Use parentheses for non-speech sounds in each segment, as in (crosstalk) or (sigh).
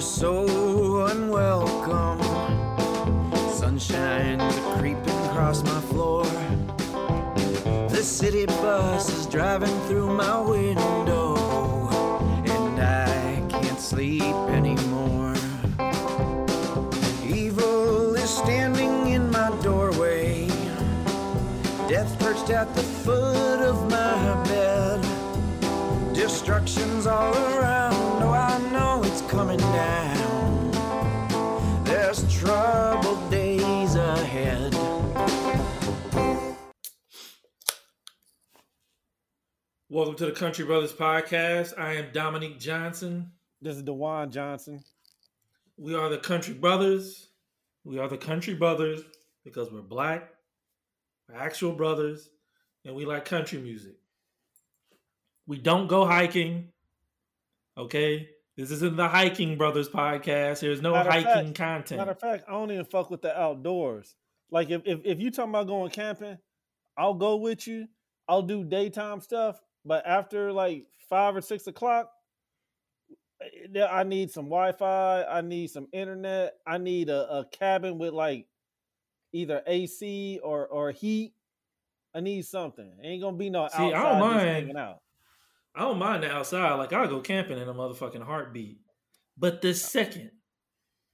just so unwelcome. Sunshine's creeping across my floor. The city bus is driving through my window, and I can't sleep anymore. Evil is standing in my doorway. Death perched at the foot of my bed. Destruction's all around. Troubled days ahead. Welcome to the Country Brothers Podcast. I am Dominique Johnson. This is Dewan Johnson. We are the Country Brothers. We are the Country Brothers because we're black, we're actual brothers, and we like country music. We don't go hiking. Okay? This isn't the Hiking Brothers podcast. There's no Matter hiking fact- content. Matter of fact, I don't even fuck with the outdoors. Like if, if if you talking about going camping, I'll go with you. I'll do daytime stuff, but after like five or six o'clock, eh, I need some Wi-Fi. I need some internet. I need a, a cabin with like either AC or or heat. I need something. Ain't gonna be no See, I don't outside mind. hanging out. I don't mind the outside. Like I'll go camping in a motherfucking heartbeat. But the second,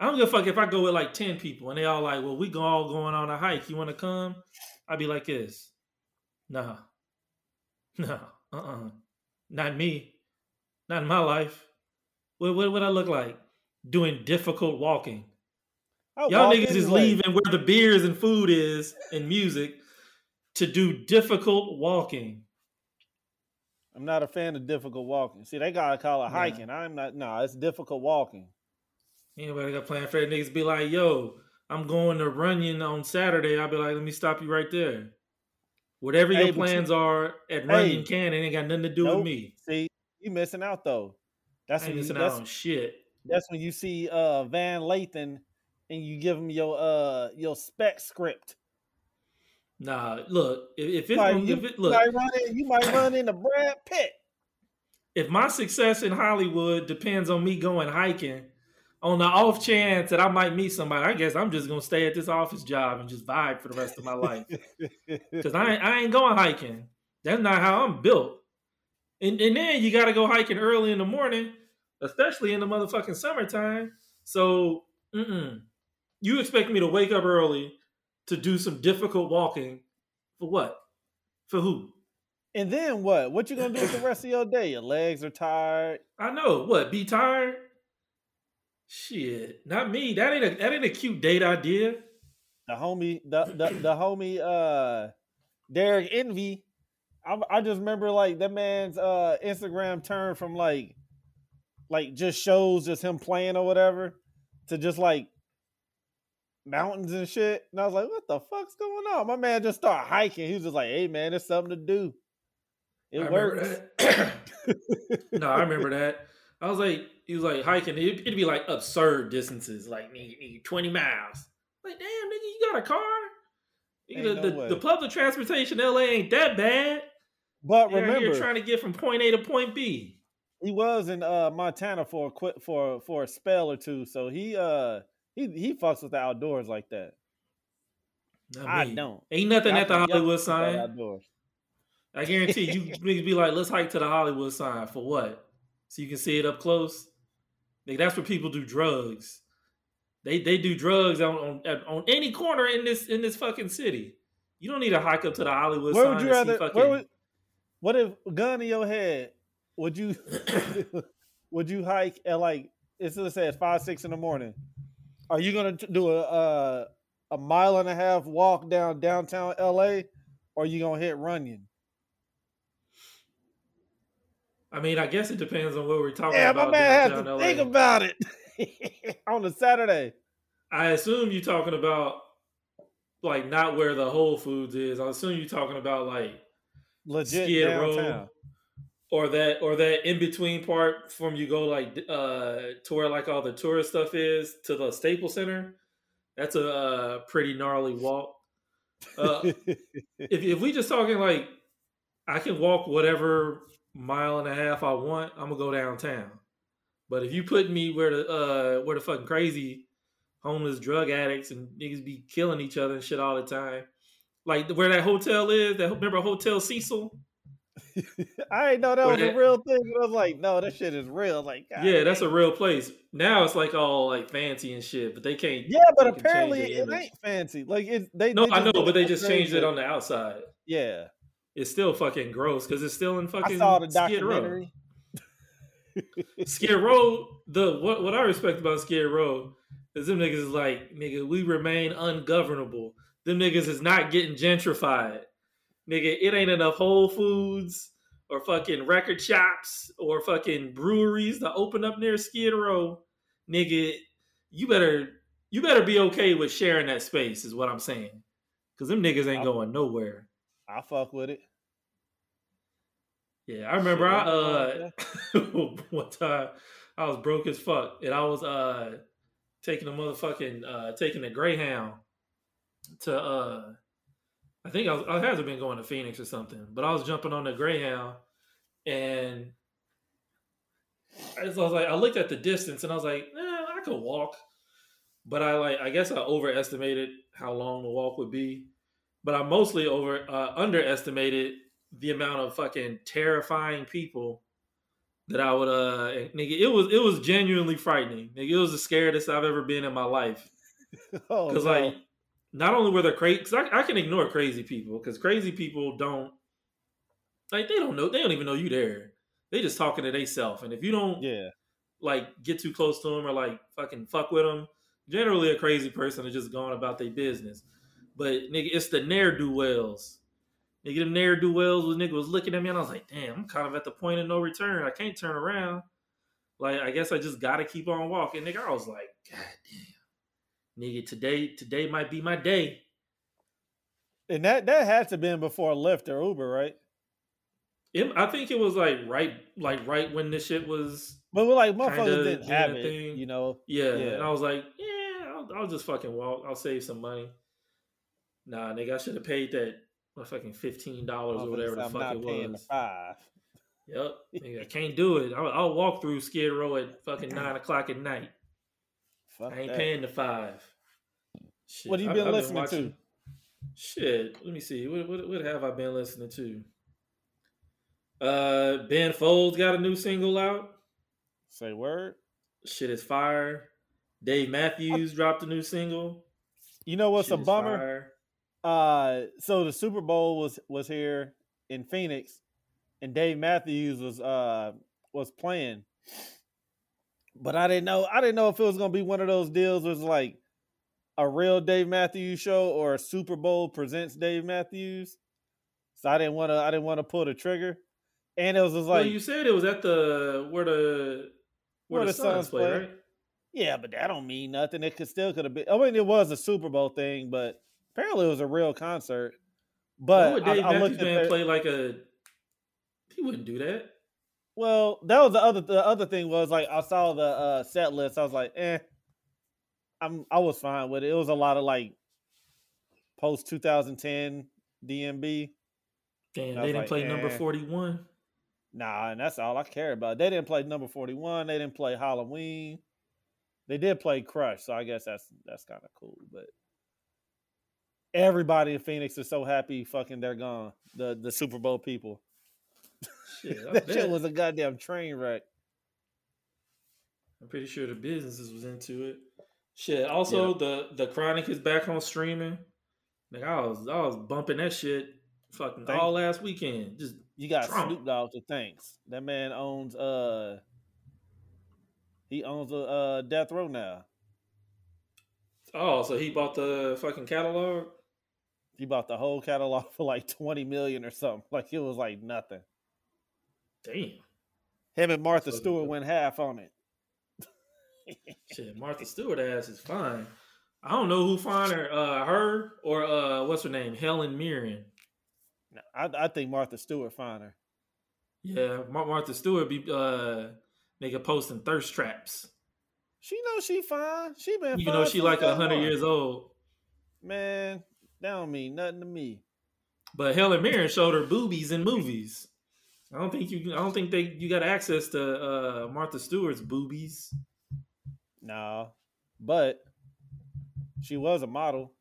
I don't give a fuck if I go with like ten people and they all like, "Well, we go all going on a hike. You want to come?" I'd be like this, "Nah, (laughs) nah, uh, uh not me, not in my life. What what would I look like doing difficult walking? I Y'all walk niggas is leaving where the beers and food is and music to do difficult walking. I'm not a fan of difficult walking. See, they gotta call it Nah. hiking. I'm not. No, it's difficult walking. Anybody got plan for that? Niggas be like, yo, I'm going to Runyon on Saturday. I'll be like, let me stop you right there. Whatever Hey, your you- plans are at Runyon Hey. Canyon ain't got nothing to do Nope. with me. See, you missing out though. That's I when you, missing that's, out on shit. that's when you see uh Van Lathan and you give him your uh your spec script. Nah, look, if, if it's You might, gonna, you, if it, you look, might run in, you might run into Brad Pitt. if my success in Hollywood depends on me going hiking, on the off chance that I might meet somebody, I guess I'm just gonna stay at this office job and just vibe for the rest of my life. (laughs) Cause I ain't, I ain't going hiking. That's not how I'm built. And and then you gotta go hiking early in the morning, especially in the motherfucking summertime. So mm-mm. you expect me to wake up early to do some difficult walking for what? For who? and then what? What you gonna do with the rest of your day? Your legs are tired. I know. What? Be tired? Shit, not me. That ain't a that ain't a cute date idea. The homie, the the, the homie, uh, Derek Envy. I, I just remember like that man's uh Instagram turned from like, like just shows just him playing or whatever, to just like mountains and shit. And I was like, what the fuck's going on? My man just started hiking. He was just like, hey man, it's something to do. It I works. (coughs) no, I remember that. I was like, he was like hiking. It'd, it'd be like absurd distances, like twenty miles. Like, damn, nigga, you got a car? Ain't the, no the, the public transportation in LA ain't that bad. But remember You're remember, here trying to get from point A to point B. he was in uh Montana for a for for a spell or two, so he uh he he fucks with the outdoors like that. Not I don't. Ain't nothing at the Hollywood sign. Outdoors. I guarantee you (laughs) niggas be like, let's hike to the Hollywood sign for what? So you can see it up close. Like that's where people do drugs. They they do drugs on on, on any corner in this in this fucking city. You don't need to hike up to the Hollywood Where sign. would you rather? fucking, Where would? What if gun in your head? Would you? (coughs) (laughs) would you hike at like it's let's say it's five six in the morning? Are you gonna do a uh, a mile and a half walk down downtown L.A. or are you gonna hit Runyon? I mean, I guess it depends on what we're talking Yeah, my about. man has to LA. think about it (laughs) on a Saturday. I assume you're talking about like not where the Whole Foods is. I assume you're talking about like Legit Skid downtown. Row. Or that or that in between part from you go like uh to where like all the tourist stuff is to the Staples Center. That's a uh, pretty gnarly walk. Uh, (laughs) if if we just talking like I can walk whatever mile and a half I want, I'm gonna go downtown. But if you put me where the uh where the fucking crazy homeless drug addicts and niggas be killing each other and shit all the time, like where that hotel is, that remember Hotel Cecil? (laughs) I didn't know that was a real thing. But I was like, no, that shit is real. Like, God yeah, that's a real place. Now it's like all like fancy and shit, but they can't. yeah, but they can change apparently it image. ain't fancy. Like it, they No, they I know, but they just changed it on the outside. Yeah, It's still fucking gross because it's still in fucking I saw the Skid Row. documentary. Skid Row, the what what I respect about Skid Row is them niggas is like, nigga, we remain ungovernable. Them niggas is not getting gentrified. Nigga, it ain't enough Whole Foods or fucking record shops or fucking breweries to open up near Skid Row. Nigga, you better you better be okay with sharing that space, is what I'm saying. Cause them niggas ain't going nowhere. I fuck with it. Yeah, I remember I uh (laughs) one time I was broke as fuck and I was uh taking a motherfucking uh taking a Greyhound to uh I think I was I had to been going to Phoenix or something, but I was jumping on the Greyhound and I was, I was like I looked at the distance and I was like, eh, I could walk. But I like I guess I overestimated how long the walk would be. But I mostly over uh, underestimated the amount of fucking terrifying people that I would uh nigga it was it was genuinely frightening. Nigga, it was the scariest I've ever been in my life. (laughs) Oh, Because no. like not only were they crazy because I, I can ignore crazy people because crazy people don't like they don't know they don't even know you there. They just talking to themselves. And if you don't yeah, like get too close to them or like fucking fuck with them. Generally, a crazy person is just going about their business. But nigga, it's the ne'er do wells. Nigga, them ne'er do wells was nigga was looking at me and I was like, damn, I'm kind of at the point of no return. I can't turn around. Like, I guess I just gotta keep on walking. Nigga, I was like, God damn. Nigga, today, today might be my day. and that that had to been before Lyft or Uber, right? It, I think it was like right, like right when this shit was But we're like motherfuckers didn't have it, thing. you know. Yeah, Yeah. and I was like, yeah, I'll, I'll just fucking walk. I'll save some money. Nah, nigga, I should have paid that fucking fifteen dollars or whatever the I'm fuck not it paying the was. five. Yep, nigga, I (laughs) can't do it. I'll, I'll walk through Skid Row at fucking (clears throat) nine o'clock at night. Fuck I ain't that. paying the five. Shit, What have you I've- been I've listening watching- Shit, let me see. What, what what have I been listening to? Uh, Ben Folds got a new single out. Say word. Shit is fire. Dave Matthews dropped a new single. You know what's Shit a bummer? fire. Uh, so the Super Bowl was was here in Phoenix, and Dave Matthews was uh was playing, but I didn't know I didn't know if it was gonna be one of those deals was like a real Dave Matthews show or a Super Bowl presents Dave Matthews. So I didn't want to I didn't want to pull the trigger, and it was just Well, like you said it was at the where the where, the, Suns play, play. right? yeah, but that don't mean nothing. It could still could have been. I mean, it was a Super Bowl thing, but apparently it was a real concert. Why But would I, Dave I Matthews looked at Band play like a? He wouldn't do that. Well, that was the other the other thing was like I saw the uh set list. I was like, eh, I'm I was fine with it. It was a lot of like post 2010 DMB. Damn, they didn't like, play number eh. forty one. Nah, and that's all I care about. They didn't play number 41. They didn't play Halloween. They did play Crush, so I guess that's that's kind of cool. But everybody in Phoenix is so happy. Fucking, they're gone. The the Super Bowl people. Shit, (laughs) that shit was a goddamn train wreck. I'm pretty sure the businesses was into it. Shit. Also, the the Chronic is back on streaming. Like I was I was bumping that shit fucking Thank all last weekend. Just You got Trump. Snoop Dogg to thanks. That man owns uh he owns a uh, death row now. oh, so he bought the fucking catalog. He bought the whole catalog (laughs) for like 20 million or something. Like it was like nothing. Damn. Him and Martha So- Stewart went half on it. (laughs) Shit, Martha Stewart ass is fine. I don't know who finer, uh, her or uh, what's her name, Helen Mirren. I, I think Martha Stewart finer. Yeah, Mar- Martha Stewart be uh, nigga posting thirst traps, She knows she fine. She been even fine though she like day hundred one. years old. Man, that don't mean nothing to me. But Helen Mirren showed her boobies in movies. I don't think you. I don't think they. You got access to uh, Martha Stewart's boobies. No, but she was a model.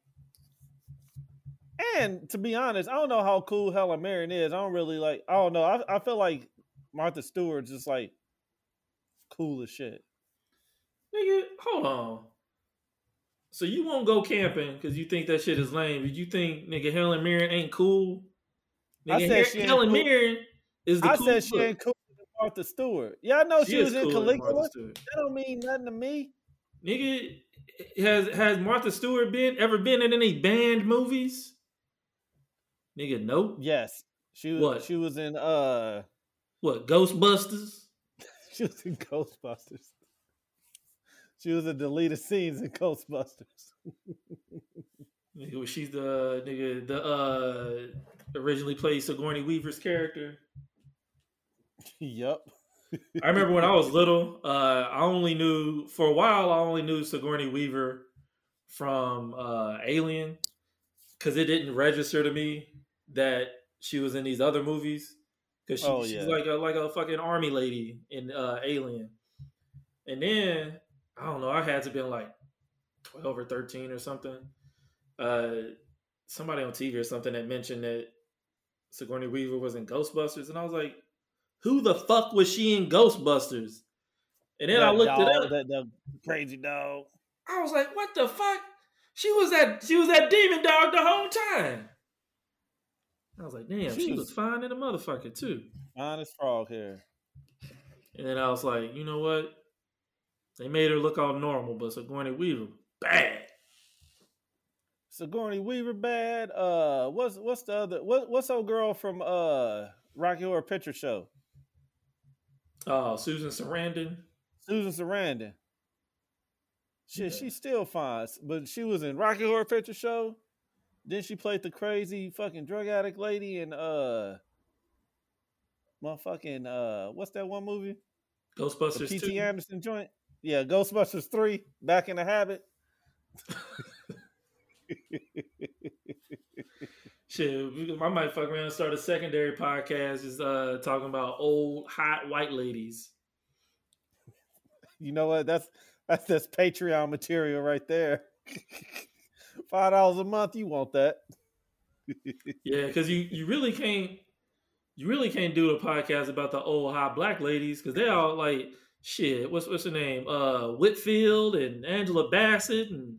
And to be honest, I don't know how cool Helen Mirren is. I don't really like. I don't know. I, I feel like Martha Stewart's just like cool as shit. Nigga, hold on. So you won't go camping because you think that shit is lame, but you think nigga Helen Mirren ain't cool? Nigga, I said Helen cool. Mirren is the I cool said she ain't cool with Martha Stewart. Yeah, I know she, was is in cool with Martha Caligula. That don't mean nothing to me. Nigga, has has Martha Stewart been ever been in any banned movies? Nigga, nope. Yes, she was. What? She was in. uh What Ghostbusters? (laughs) She was in Ghostbusters. She was in deleted scenes in Ghostbusters. (laughs) Nigga, was she the nigga the uh originally played Sigourney Weaver's character? (laughs) yep. I remember when I was little, uh, I only knew for a while. I only knew Sigourney Weaver from uh, Alien because it didn't register to me that she was in these other movies because she, Oh, she's like a like a fucking army lady in uh, Alien. And then I don't know. I had to been like twelve or thirteen or something. Uh, somebody on TV or something that mentioned that Sigourney Weaver was in Ghostbusters, and I was like, "Who the fuck was she in Ghostbusters?" And then I That looked it up. That, that crazy dog. I was like, "What the fuck?" She was that she was that demon dog the whole time. I was like, "Damn, She she, was- fine in a motherfucker too." Honest frog hair. And then I was like, "You know what? They made her look all normal, but Sigourney Weaver bad." Sigourney Weaver bad. Uh, what's what's the other? What what's old girl from uh Rocky Horror Picture Show? Oh, Susan Sarandon. Susan Sarandon. Shit, she's still fine, but she was in Rocky Horror Picture Show. Then she played the crazy fucking drug addict lady in uh, motherfucking uh, what's that one movie? The Ghostbusters P.T. 2. Anderson joint. Yeah, Ghostbusters three. Back in the habit. (laughs) Shit, I might fuck around and start a secondary podcast just uh, talking about old hot white ladies. You know what? That's that's that's Patreon material right there. (laughs) Five dollars a month. You want that? (laughs) Yeah, because you, you really can't you really can't do a podcast about the old hot black ladies because they all like shit. What's what's her name? Uh, Whitfield and Angela Bassett and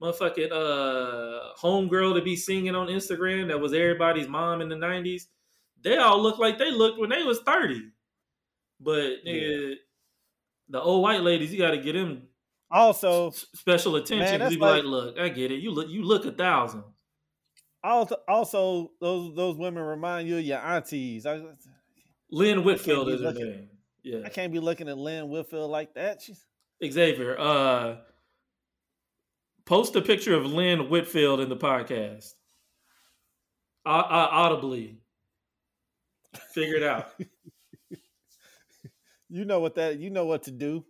motherfucking uh homegirl to be singing on Instagram that was everybody's mom in the nineties. They all look like they looked when they was thirty. But nigga, the old white ladies, you got to get them Also, special attention. Man, you be like, like- look, I get it. You look, you look a thousand. also, also those those women remind you of your aunties. I, Lynn Whitfield is her name. Yeah, I can't be looking at Lynn Whitfield like that. She's Xavier. Uh, post a picture of Lynn Whitfield in the podcast. I, I audibly figure it out. (laughs) you know what that you know what to do.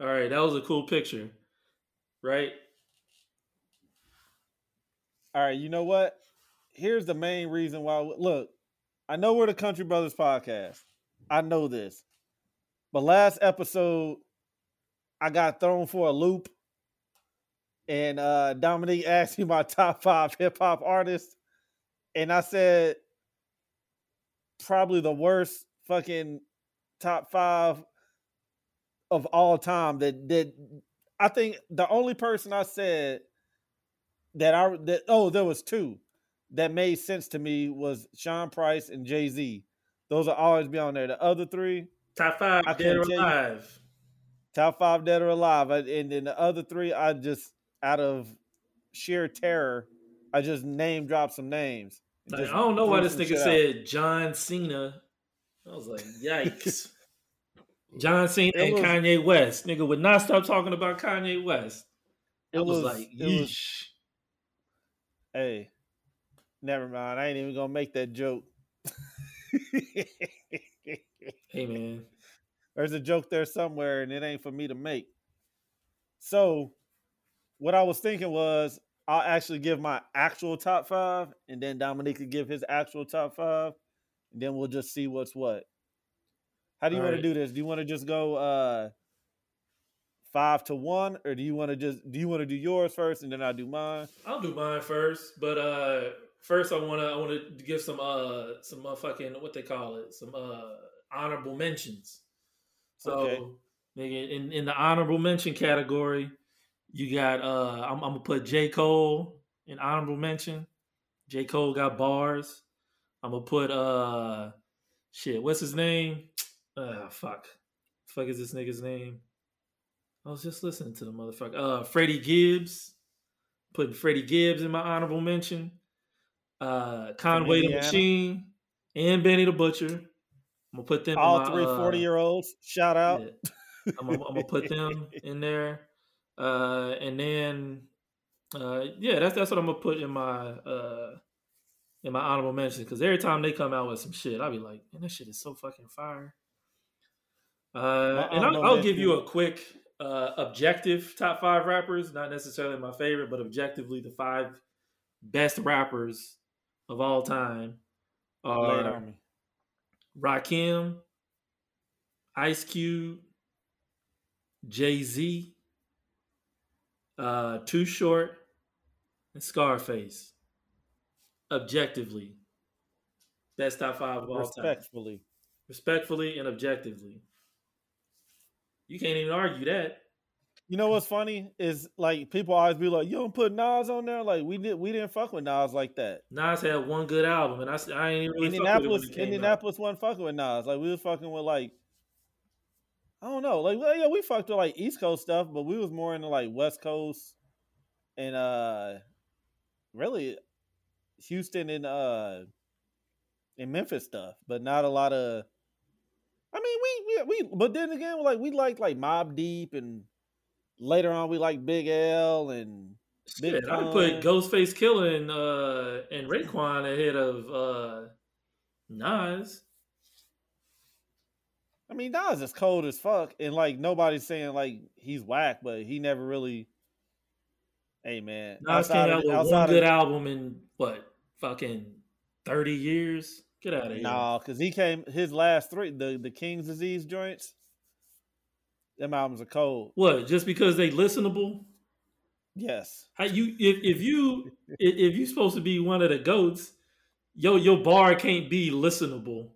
All right, that was a cool picture, right? All right, you know what? Here's the main reason why. Look, I know we're the Country Brothers podcast. I know this, but last episode, I got thrown for a loop, and uh Dominique asked me my top five hip hop artists, and I said probably the worst fucking top five of all time. That that I think the only person I said that I that oh there was two that made sense to me was Sean Price and Jay Z. Those will always be on there. The other three, Top five I dead or can't you. alive. top five dead or alive, and then the other three, I just out of sheer terror, I just name dropped some names. Like, I don't know why this nigga shit out. said John Cena. I was like, yikes. John Cena It and was- Kanye West. Nigga would not stop talking about Kanye West. I It was, was- like, yeesh. Hey, never mind. I ain't even gonna make that joke. (laughs) Hey man. There's a joke there somewhere, and it ain't for me to make. So, what I was thinking was, I'll actually give my actual top five, and then Dominique could give his actual top five. and then we'll just see what's what. How do you All want right. to do this? Do you want to just go uh five to one, or do you want to just do you want to do yours first and then I'll do mine? I'll do mine first, but uh first I wanna I wanna give some uh some motherfucking what they call it, some uh honorable mentions. So Okay. nigga, in, in the honorable mention category, you got uh I'm, I'm gonna put J. Cole in honorable mention. J. Cole got bars. I'm gonna put uh shit, what's his name? Uh (tsk) fuck. Fuck is this nigga's name? I was just listening to the motherfucker. Uh Freddie Gibbs. Putting Freddie Gibbs in my honorable mention. Uh Conway the Machine and Benny the Butcher. I'm gonna put them in All my, three uh, 40 year olds, shout out. yeah. I'm, gonna- I'm gonna put them in there, uh, and then uh, yeah, that's that's what I'm gonna put in my uh, in my honorable mention because every time they come out with some shit, I'll be like, man, that shit is so fucking fire. Uh, and I'll, I'll give you a quick uh, objective top five rappers, not necessarily my favorite, but objectively the five best rappers of all time are me. Rakim, Ice Cube, Jay Z, uh, Too Short, and Scarface. Objectively, best top five of all time. Respectfully. Respectfully and objectively. You can't even argue that. You know what's funny is like people always be like, "You don't put Nas on there." Like we did, we didn't fuck with Nas like that. Nas had one good album, and I, I ain't even really fuck with it when Indianapolis, it came out. Indianapolis wasn't fucking with Nas. Like we was fucking with like, I don't know, like well, yeah, we fucked with like East Coast stuff, but we was more into like West Coast and uh, really Houston and uh, and Memphis stuff, but not a lot of. I mean, we we, we but then again, like we liked like Mobb Deep and later on we like Big L and Big Shit, I Pun. put Ghostface Killah and uh and Raekwon ahead of uh Nas. I mean, Nas is cold as fuck, and like nobody's saying like he's whack, but he never really. Hey man, Nas came out with one good of- album in what fucking thirty years. Get out of here. No, because he came his last three the the King's Disease joints. Them albums are cold. What? Just because they listenable? Yes, How you if if you if you supposed to be one of the goats, yo your bar can't be listenable.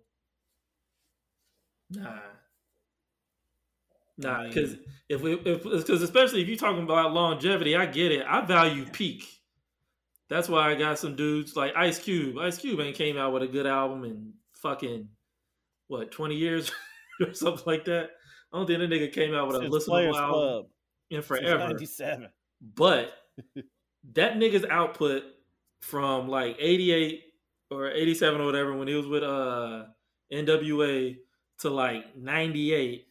Nah. Nah, I because mean- if we if because especially if you're talking about longevity, I get it. I value peak. That's why I got some dudes like Ice Cube. Ice Cube ain't came out with a good album in fucking what twenty years (laughs) or something like that. I don't think that nigga came out with a listenable Players album Club in forever. '97. But (laughs) that nigga's output from like 88 or 87 or whatever when he was with uh NWA to like 98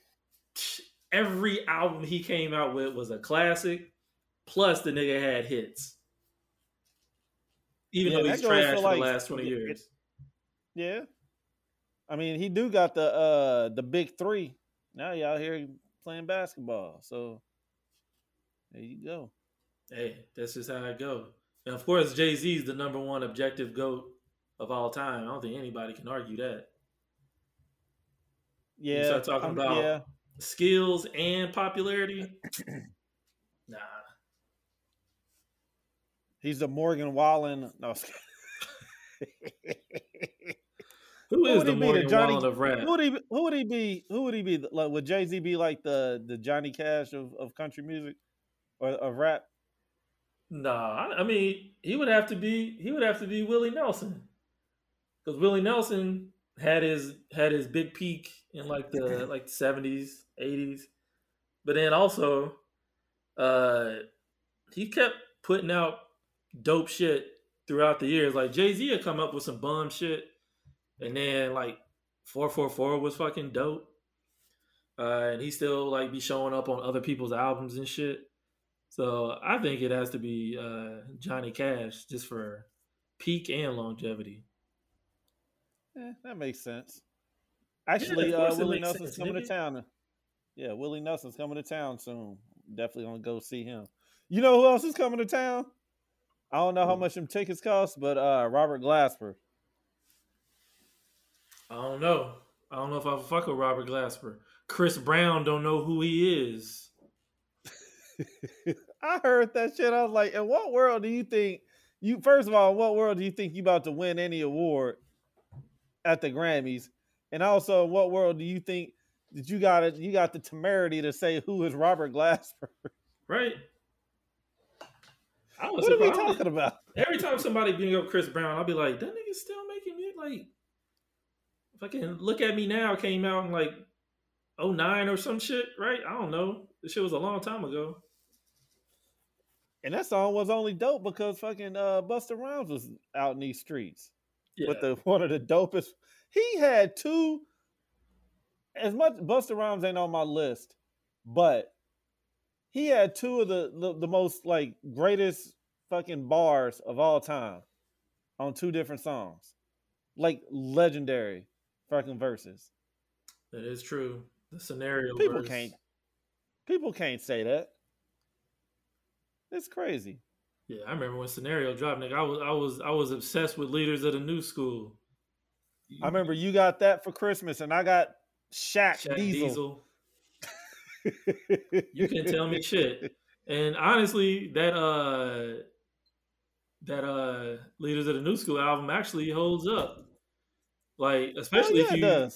every album he came out with was a classic plus the nigga had hits. Even Yeah, though he's goes for, for like, the last 20 years. Yeah, I mean he do got the uh the big three. Now out here playing basketball, so there you go. hey that's just how it go. And of course Jay-Z's the number one objective goat of all time. I don't think anybody can argue that Yeah, start talking I'm- about- yeah. skills and popularity. (clears throat) nah, He's the Morgan Wallen. No, (laughs) who Who is would the he be, the Morgan Johnny- Wallen of rap? who would he? be- Who would he be? Who would he be? Like, would Jay Z be like the the Johnny Cash of, of country music or of rap? Nah, I I mean he would have to be he would have to be Willie Nelson because Willie Nelson had his had his big peak in like the like seventies eighties, but then also uh he kept putting out dope shit throughout the years. Like Jay Z had come up with some bum shit, and then like four four four was fucking dope, uh, and he still like be showing up on other people's albums and shit. So I think it has to be uh, Johnny Cash just for peak and longevity. Eh, that makes sense. Actually, of uh, Willie Nelson's sense, coming to town. Yeah, Willie Nelson's coming to town soon. Definitely gonna go see him. You know who else is coming to town? I don't know how much them tickets cost, but uh, Robert Glasper. I don't know. I don't know if I fuck with Robert Glasper. Chris Brown don't know who he is. (laughs) I heard that shit. I was like, in what world do you think you first of all, in what world do you think you about to win any award at the Grammys? And also, in what world do you think that you got it? You got the temerity to say who is Robert Glasper? Right. I was What are we talking about? Every time somebody bring up Chris Brown, I'll be like, that nigga still making music. Like, fucking look at me now came out in like 09 or some shit, right? I don't know. This shit was a long time ago. And that song was only dope because fucking uh Busta Rhymes was out in these streets Yeah. with the (laughs) one of the dopest. He had two. As much Busta Rhymes ain't on my list, but he had two of the, the the most like greatest fucking bars of all time on two different songs, like legendary fucking verses. that is true. The scenario People verse. can't. People can't say that. It's crazy. Yeah, I remember when scenario dropped, nigga. I was I was I was obsessed with leaders of the new school. I remember you got that for Christmas, and I got Shaq, Shaq Diesel. Diesel. (laughs) You can tell me shit. And honestly, that uh that uh Leaders of the New School album actually holds up. Like Oh, especially yeah, if you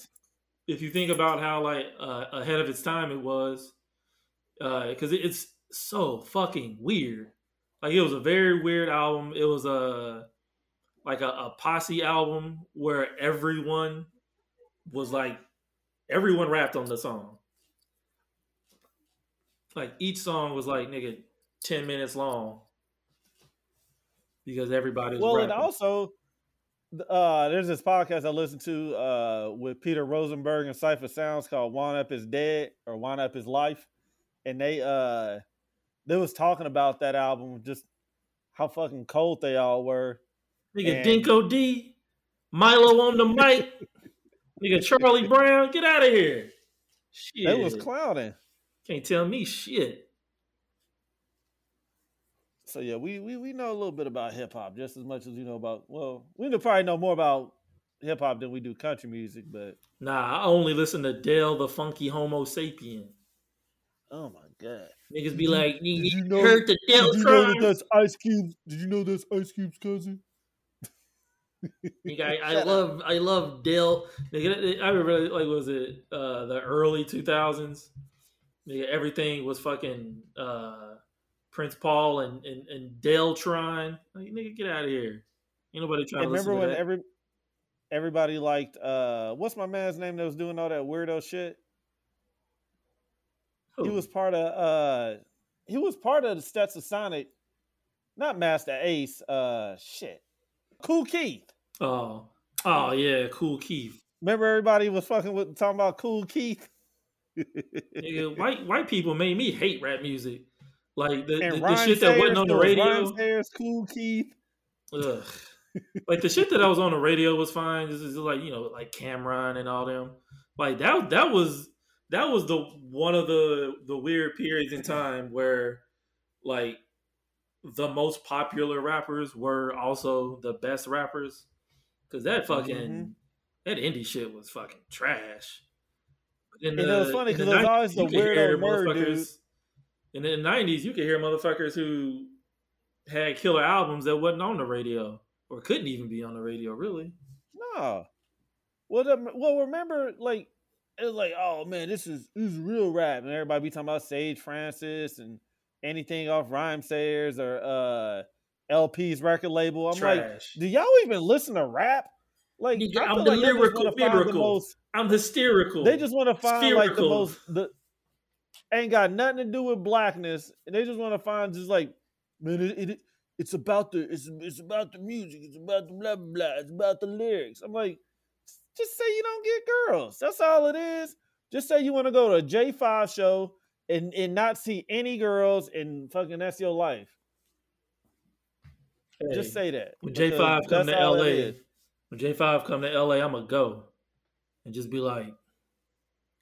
if you think about how like uh, ahead of its time it was uh because it's so fucking weird. Like it was a very weird album. It was a like a, a posse album where everyone was like everyone rapped on the song. Like each song was like nigga ten minutes long because everybody was Well, and also, uh, there's this podcast I listen to uh, with Peter Rosenberg and Cipha Sounds called "Juan Ep Is Dead" or "Juan Ep Is Life," and they uh, they was talking about that album, just how fucking cold they all were. Nigga And- Dinco D, Milo on the mic, (laughs) nigga Charlie Brown, get out of here. Shit. They was clowning. Can't tell me shit. So yeah, we we we know a little bit about hip hop just as much as you know about. Well, we probably know more about hip hop than we do country music, but Nah, I only listen to Del the Funky Homosapien. oh my god, Niggas be Did you- like, did nigga, you you know- heard the Dale did you know that that's Ice Cube? Did you know that's Ice Cube's cousin? (laughs) Nigga, I, I love I love Dale. Nigga, I remember like was it uh the early two thousands? Nigga, everything was fucking uh Prince Paul and and, and Deltron. Like, nigga, get out of here. Ain't nobody trying And to listen remember to when that. every everybody liked uh what's my man's name that was doing all that weirdo shit? He was part of uh he was part of the Stetsasonic, not Masta Ace, uh shit. Kool Keith. Oh, oh yeah, Kool Keith. Remember everybody was fucking with talking about Kool Keith? Nigga, (laughs) white white people made me hate rap music. Like the, the, the shit that wasn't on the radio. Sayers, Kool Keith. Ugh. (laughs) like the shit that I was on the radio was fine. This is like you know like Cam'ron and all them. Like that that was that was the one of the the weird periods in time where like the most popular rappers were also the best rappers because that fucking Mhm. that indie shit was fucking trash. But in And it was funny because the was always the you could hear weirdo nerd dude. motherfuckers- in the nineties, you could hear motherfuckers who had killer albums that wasn't on the radio or couldn't even be on the radio. Really, No. Well, the, well, remember, like, it was like, oh man, this is this is real rap, and everybody be talking about Sage Francis and anything off Rhymesayers or uh El-P's record label. I'm like, do y'all even listen to rap? Like, I'm the like just lyrical the most- I'm hysterical. They just want to find like the most the ain't got nothing to do with blackness, and they just want to find just like, man, it, it it's about the it's it's about the music, it's about the blah blah blah, it's about the lyrics. I'm like, just say you don't get girls. That's all it is. Just say you want to go to a J5 show and and not see any girls, and fucking that's your life. Hey, Just say that. when J5 come to LA, when J5 come to LA, I'ma go and just be like,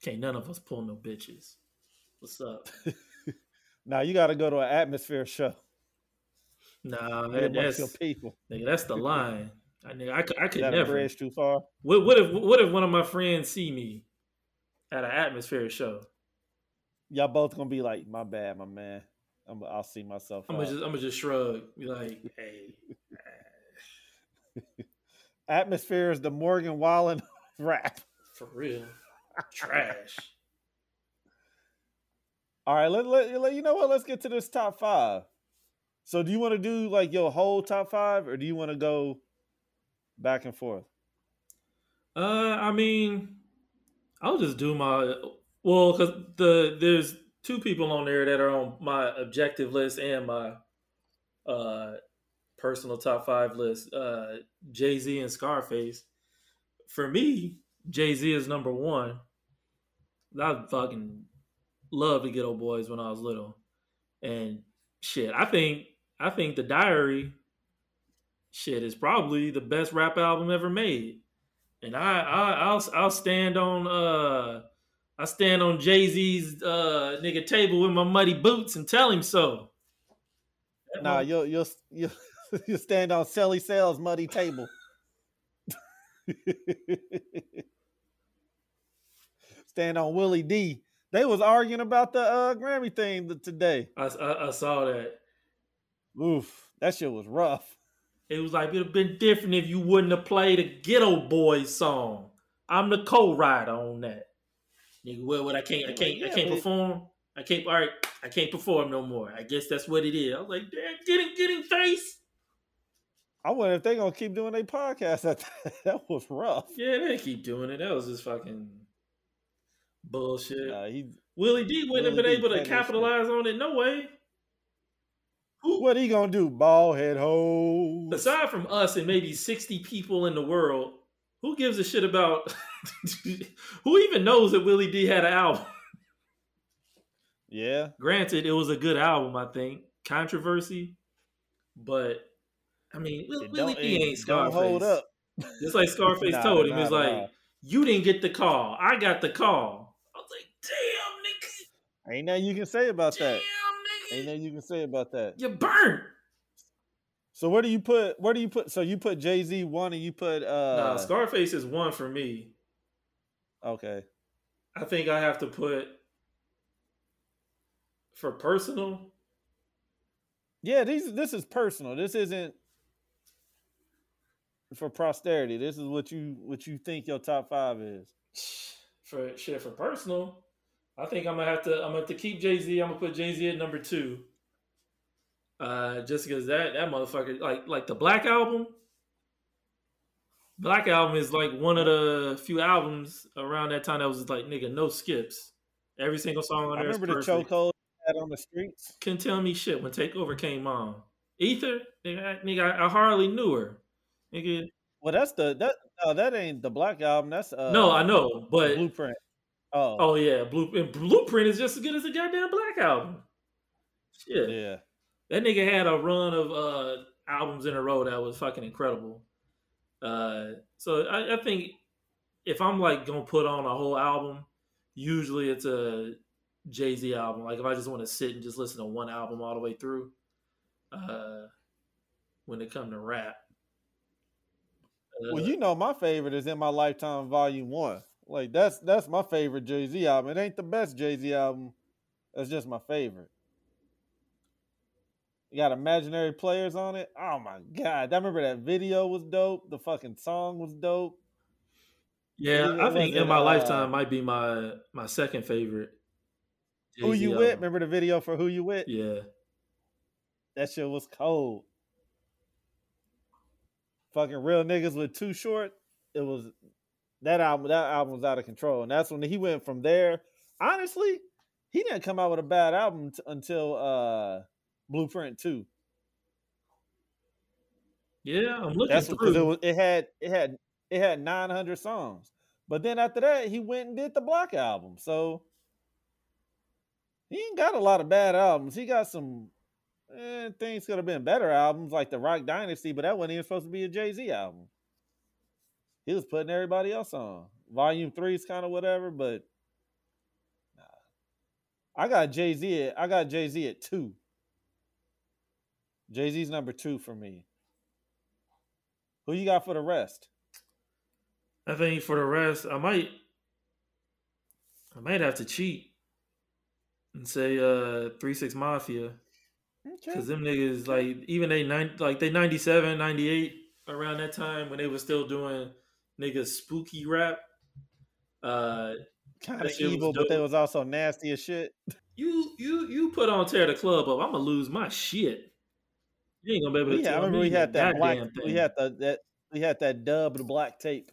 can't none of us pull no bitches. What's up? (laughs) Now you got to go to an atmosphere show. Nah, your that's people. nigga, that's the (laughs) line. I, I, could, I could that never. bridge too far. What, what if what if one of my friends see me at an atmosphere show? Y'all both gonna be like, "My bad, my man." I'm, I'll see myself. I'm gonna just I'm gonna just shrug, be like, (laughs) "Hey, Atmosphere is the Morgan Wallen (laughs) rap. for real, trash." All right, let, let, let- you know what? Let's get to this top five. So, do you want to do like your whole top five, or do you want to go back and forth? Uh, I mean, I'll just do my well because the there's two people on there that are on my objective list and my uh personal top five list. Uh, Jay Z and Scarface. For me, Jay Z is number one. I fucking loved the Geto Boys when I was little, and shit, I think I think the Diary shit is probably the best rap album ever made. And I, I I'll I'll stand on uh I stand on Jay Z's uh nigga table with my muddy boots and tell him so. That Nah, you'll you'll you'll, (laughs) you'll stand on Sally Sales muddy table. (laughs) stand on Willie D. They was arguing about the uh, Grammy thing today. I, I, I saw that. Oof, that shit was rough. It was like it'd have been different if you wouldn't have played a Geto Boys song. I'm the co-writer on that. Nigga, well, what I can't, I can't, I can't but- perform. I can't. All right, I can't perform no more. I guess that's what it is. I was like, damn, get him, get him, face. I wonder if they gonna keep doing their podcast. That (laughs) that was rough. Yeah, they keep doing it. That was just fucking bullshit. Nah, he, Willie D wouldn't have been D able to capitalize on it. No way. What he gonna do? Ball head hoes. aside from us and maybe 60 people in the world, who gives a shit about (laughs) who even knows that Willie D had an album? Yeah, Granted, it was a good album, I think. Controversy, but I mean, it Willie D ain't Scarface. hold up. Just like Scarface (laughs) Nah, told him, nah, it's nah. like, you didn't get the call. I got the call. I was like, damn, nigga. Ain't nothing you can say about Damn, that. Ain't nothing you can say about that. You burnt. So where do you put? Where do you put? So you put Jay Z one, and you put uh. nah, Scarface is one for me. okay. I think I have to put for personal. Yeah, these this is personal. This isn't for posterity. This is what you what you think your top five is. For shit for personal, I think I'm gonna have to. I'm gonna have to keep Jay Z. I'm gonna put Jay Z at number two. Uh, just because that that motherfucker like like the Black album. Black album is like one of the few albums around that time that was like nigga no skips. Every single song on I there is remember the chokehold had on the streets. Couldn't tell me shit when Takeover came on. Ether, nigga, I- nigga, I, I hardly knew her. Nigga, Well, that's the that no, that ain't the black album. That's uh no, I know, but blueprint. Oh, oh yeah, Blue, and Blueprint is just as good as the goddamn Black album. Shit, yeah. that nigga had a run of uh albums in a row that was fucking incredible. Uh, so I, I think if I'm like gonna put on a whole album, usually it's a Jay Z album. Like if I just want to sit and just listen to one album all the way through. Uh, when it come to rap. Uh, Well, you know my favorite is in my lifetime volume one. Like that's that's my favorite Jay Z album. It ain't the best Jay Z album. That's just my favorite. You got imaginary players on it. Oh my god! I remember that video was dope. The fucking song was dope. yeah, I think in my uh, lifetime might be my my second favorite. Who Jay-Z you with? Remember the video for Who You With? Yeah, That shit was cold. Fucking real niggas with too short. It was that album. That album was out of control, and that's when he went from there. Honestly, he didn't come out with a bad album t- until uh Blueprint Two. yeah, I'm looking That's because through. it was. It had it had it had 900 songs, but then after that, he went and did the Block album. So he ain't got a lot of bad albums. He got some eh, things could have been better albums like the Rock Dynasty, but that wasn't even supposed to be a Jay Z album. He was putting everybody else on. Volume three is kind of whatever, but nah. I got Jay Z. At, I got Jay Z at two. Jay Z's number two for me. Who you got for the rest? I think for the rest, I might, I might have to cheat and say uh three six mafia because them niggas like even they nine like they 97, 98 around that time when they were still doing niggas spooky rap. Uh, Kind of evil, but dope. was also nasty as shit. (laughs) you you you put on tear the club up, I'm gonna lose my shit. You ain't gonna be able to Yeah, I remember me we had that black. goddamn We had the that we had that dub the black tape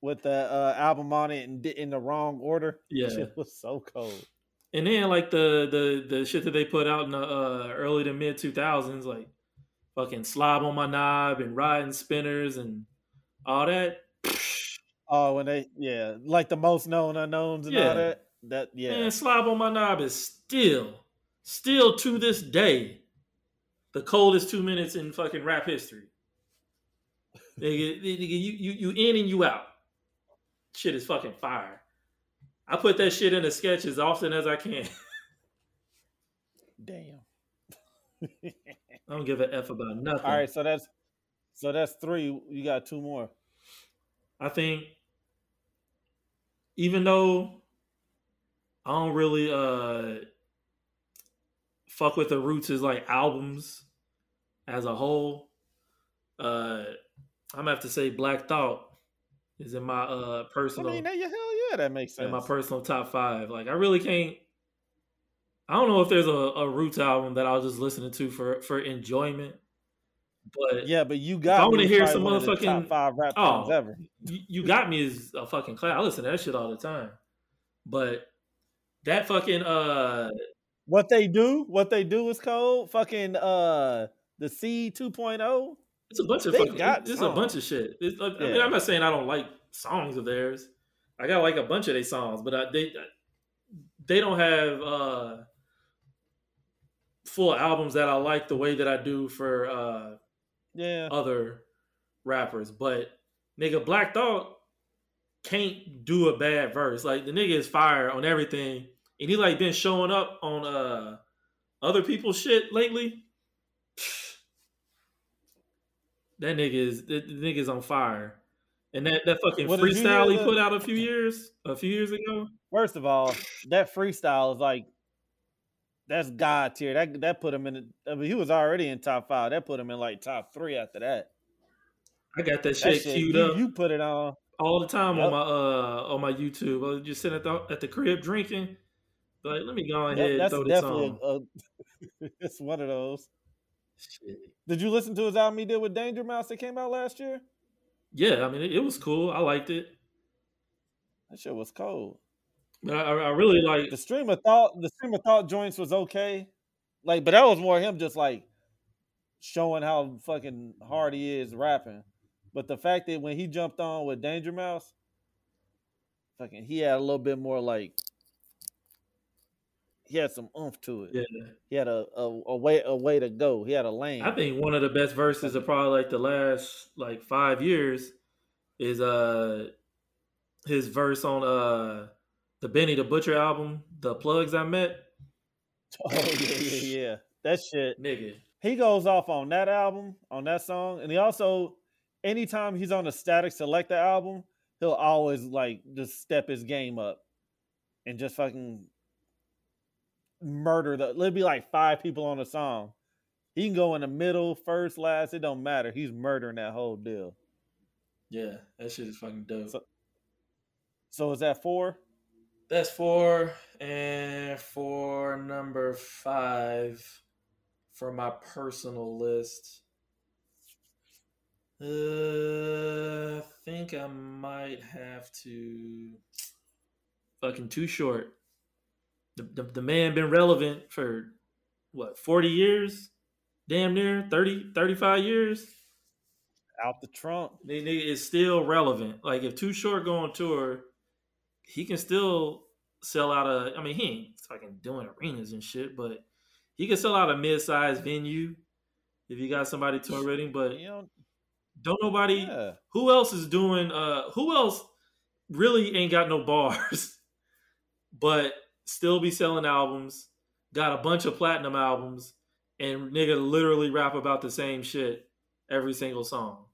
with the uh, album on it and in the wrong order. (laughs) Yeah. Shit was so cold. And then like the the the shit that they put out in the uh, early to mid two thousands, like fucking slob on my knob and riding spinners and all that. Oh, when they yeah, like the most known unknowns and Yeah. all that. That yeah. Man, slob on my knob is still, still to this day, the coldest two minutes in fucking rap history. nigga, (laughs) nigga, you you you in and you out. Shit is fucking fire. I put that shit in a sketch as often as I can. (laughs) Damn. (laughs) I don't give a f about nothing. All right, so that's so that's three. You got two more. I think even though I don't really uh fuck with the roots as like albums as a whole, uh I'm gonna have to say Black Thought is in my uh I personal mean, yeah, hell yeah, that makes sense. in my personal top five. Like I really can't I don't know if there's a, a roots album that I was just listening to for for enjoyment. But yeah, but you got. I me wanna hear some motherfucking- five rap Oh. songs ever. you, got me as a fucking class. I listen to that shit all the time. But that fucking uh What they do, what they do is cold. Fucking uh, the C 2.0. it's a bunch of fucking got it's a bunch of shit. It's, I mean, I'm not saying I don't like songs of theirs. I got like a bunch of their songs, but I, they they don't have uh full albums that I like the way that I do for uh Yeah, other rappers. But nigga, Black Thought can't do a bad verse. Like the nigga is fire on everything, and he like been showing up on uh other people's shit lately. (sighs) That nigga is the, the nigga's on fire. And that, that fucking What, freestyle he put out a few years, a few years ago. First of all, that freestyle is like that's god tier. That that put him in. The, I mean, he was already in top five. That put him in like top three after that. I got that That shit, shit, queued you, up you put it on. all the time Yep. on my uh on my YouTube. I was just sitting at the at the crib drinking. Like, let me go ahead That, and throw this on. a, a (laughs) it's one of those. Shit. Did you listen to his album he did with Danger Mouse that came out last year? Yeah, I mean, it, it was cool. I liked it, That shit was cold. But I, I really like. The stream of thought, the stream of thought joints was okay, like, but that was more him just like showing how fucking hard he is rapping. But the fact that when he jumped on with Danger Mouse, fucking, he had a little bit more like he had some oomph to it. Yeah, He had a, a a way a way to go. He had a lane. I think one of the best verses of probably like the last like five years is uh his verse on uh the Benny the Butcher album, the plugs I met, (laughs) oh yeah, yeah, yeah. That shit. nigga. he goes off on that album, on that song, and he also, anytime he's on a Statik Selektah album, he'll always like just step his game up and just fucking murder the. It'll be like five people on a song. He can go in the middle, first, last. It don't matter. He's murdering that whole deal. Yeah, that shit is fucking dope. So- So is that four? That's four, and for number five for my personal list. Uh, I think I might have to. Fucking Too Short. The, the, the man been relevant for what 40 years damn near 30 35 years Out the trunk. the nigga is still relevant. Like if Too Short go on tour, he can still sell out a. I mean, he ain't fucking doing arenas and shit, but he can sell out a mid-sized venue if you got somebody touring. But know, don't nobody. yeah. Who else is doing? Uh, who else really ain't got no bars, (laughs) but still be selling albums? Got a bunch of platinum albums, and nigga literally rap about the same shit every single song.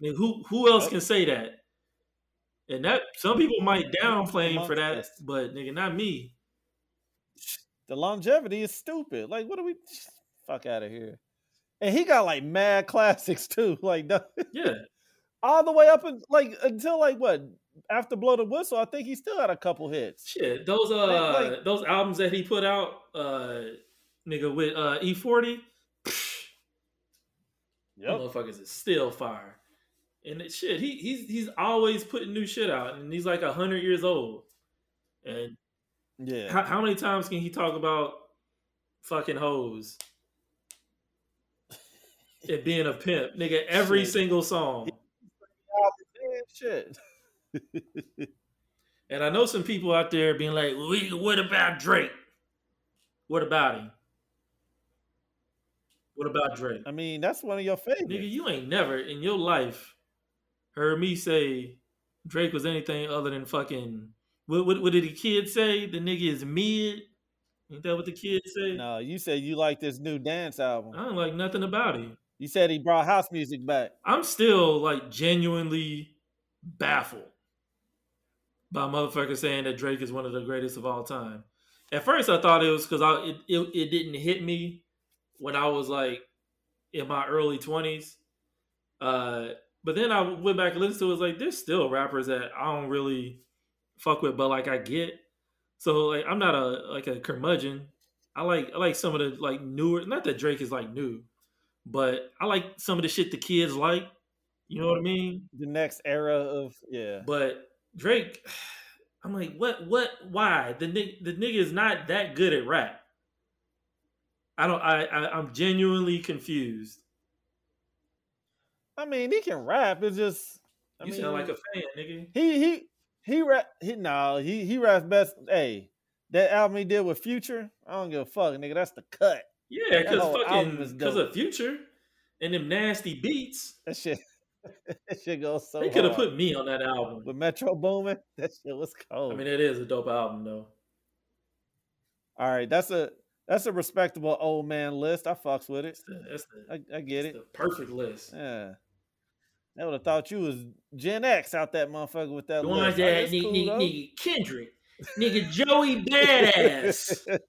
I mean, who who else can say that? And that some people might downplay him for that, but nigga, not me. The longevity is stupid. Like, what are we? Fuck out of here. And he got like mad classics too. (laughs) Like, Yeah, (laughs) all the way up and like until like what after blow the whistle. I think he still had a couple hits. shit. Those uh Like- like- those albums that he put out, uh, nigga with uh E40, Yep. motherfuckers is still fire. And it, shit, he he's he's always putting new shit out, and he's like hundred years old. And Yeah. how, how many times can he talk about fucking hoes? (laughs) It being a pimp, nigga, every Shit. single song. Shit. (laughs) And I know some people out there being like, we- "What about Drake? What about him? What about Drake, I mean, that's one of your favorites. nigga? You ain't never in your life heard me say Drake was anything other than fucking. What, what, what did the kids say? The nigga is mid. Ain't that what the kids say? No, you said you like this new dance album. I don't like nothing about it. You said he brought house music back. I'm still like genuinely baffled by motherfuckers saying that Drake is one of the greatest of all time. At first, I thought it was because I it, it it didn't hit me when I was like in my early twenties. Uh, but then I went back and listened to it. it was like there's still rappers that I don't really fuck with, but like I get. So like I'm not a like a curmudgeon. I like I like some of the like newer. Not that Drake is like new, but I like some of the shit the kids like. You know what I mean? The next era of yeah. But Drake, (sighs) I'm like, what? What? Why? The nig- the nigga is not that good at rap. I don't. I, I I'm genuinely confused. I mean, he can rap. It's just I You mean, sound like a fan, nigga. he he he rap. He no, he he raps best. Hey, that album he did with Future, I don't give a fuck, nigga. That's the cut. Yeah, because fucking because of Future and them nasty beats. That shit, (laughs) that shit goes so. they could have put me on that album. with Metro Boomin. (laughs) That shit was cold. I mean, it is a dope album though. All right, that's a that's a respectable old man list. I fucks with it. That's the, I, I get it. the perfect list. Yeah. I would have thought you was Gen X out that motherfucker with that The ones that nigga, cool, nigga, nigga Kendrick, nigga Joey Badass. (laughs)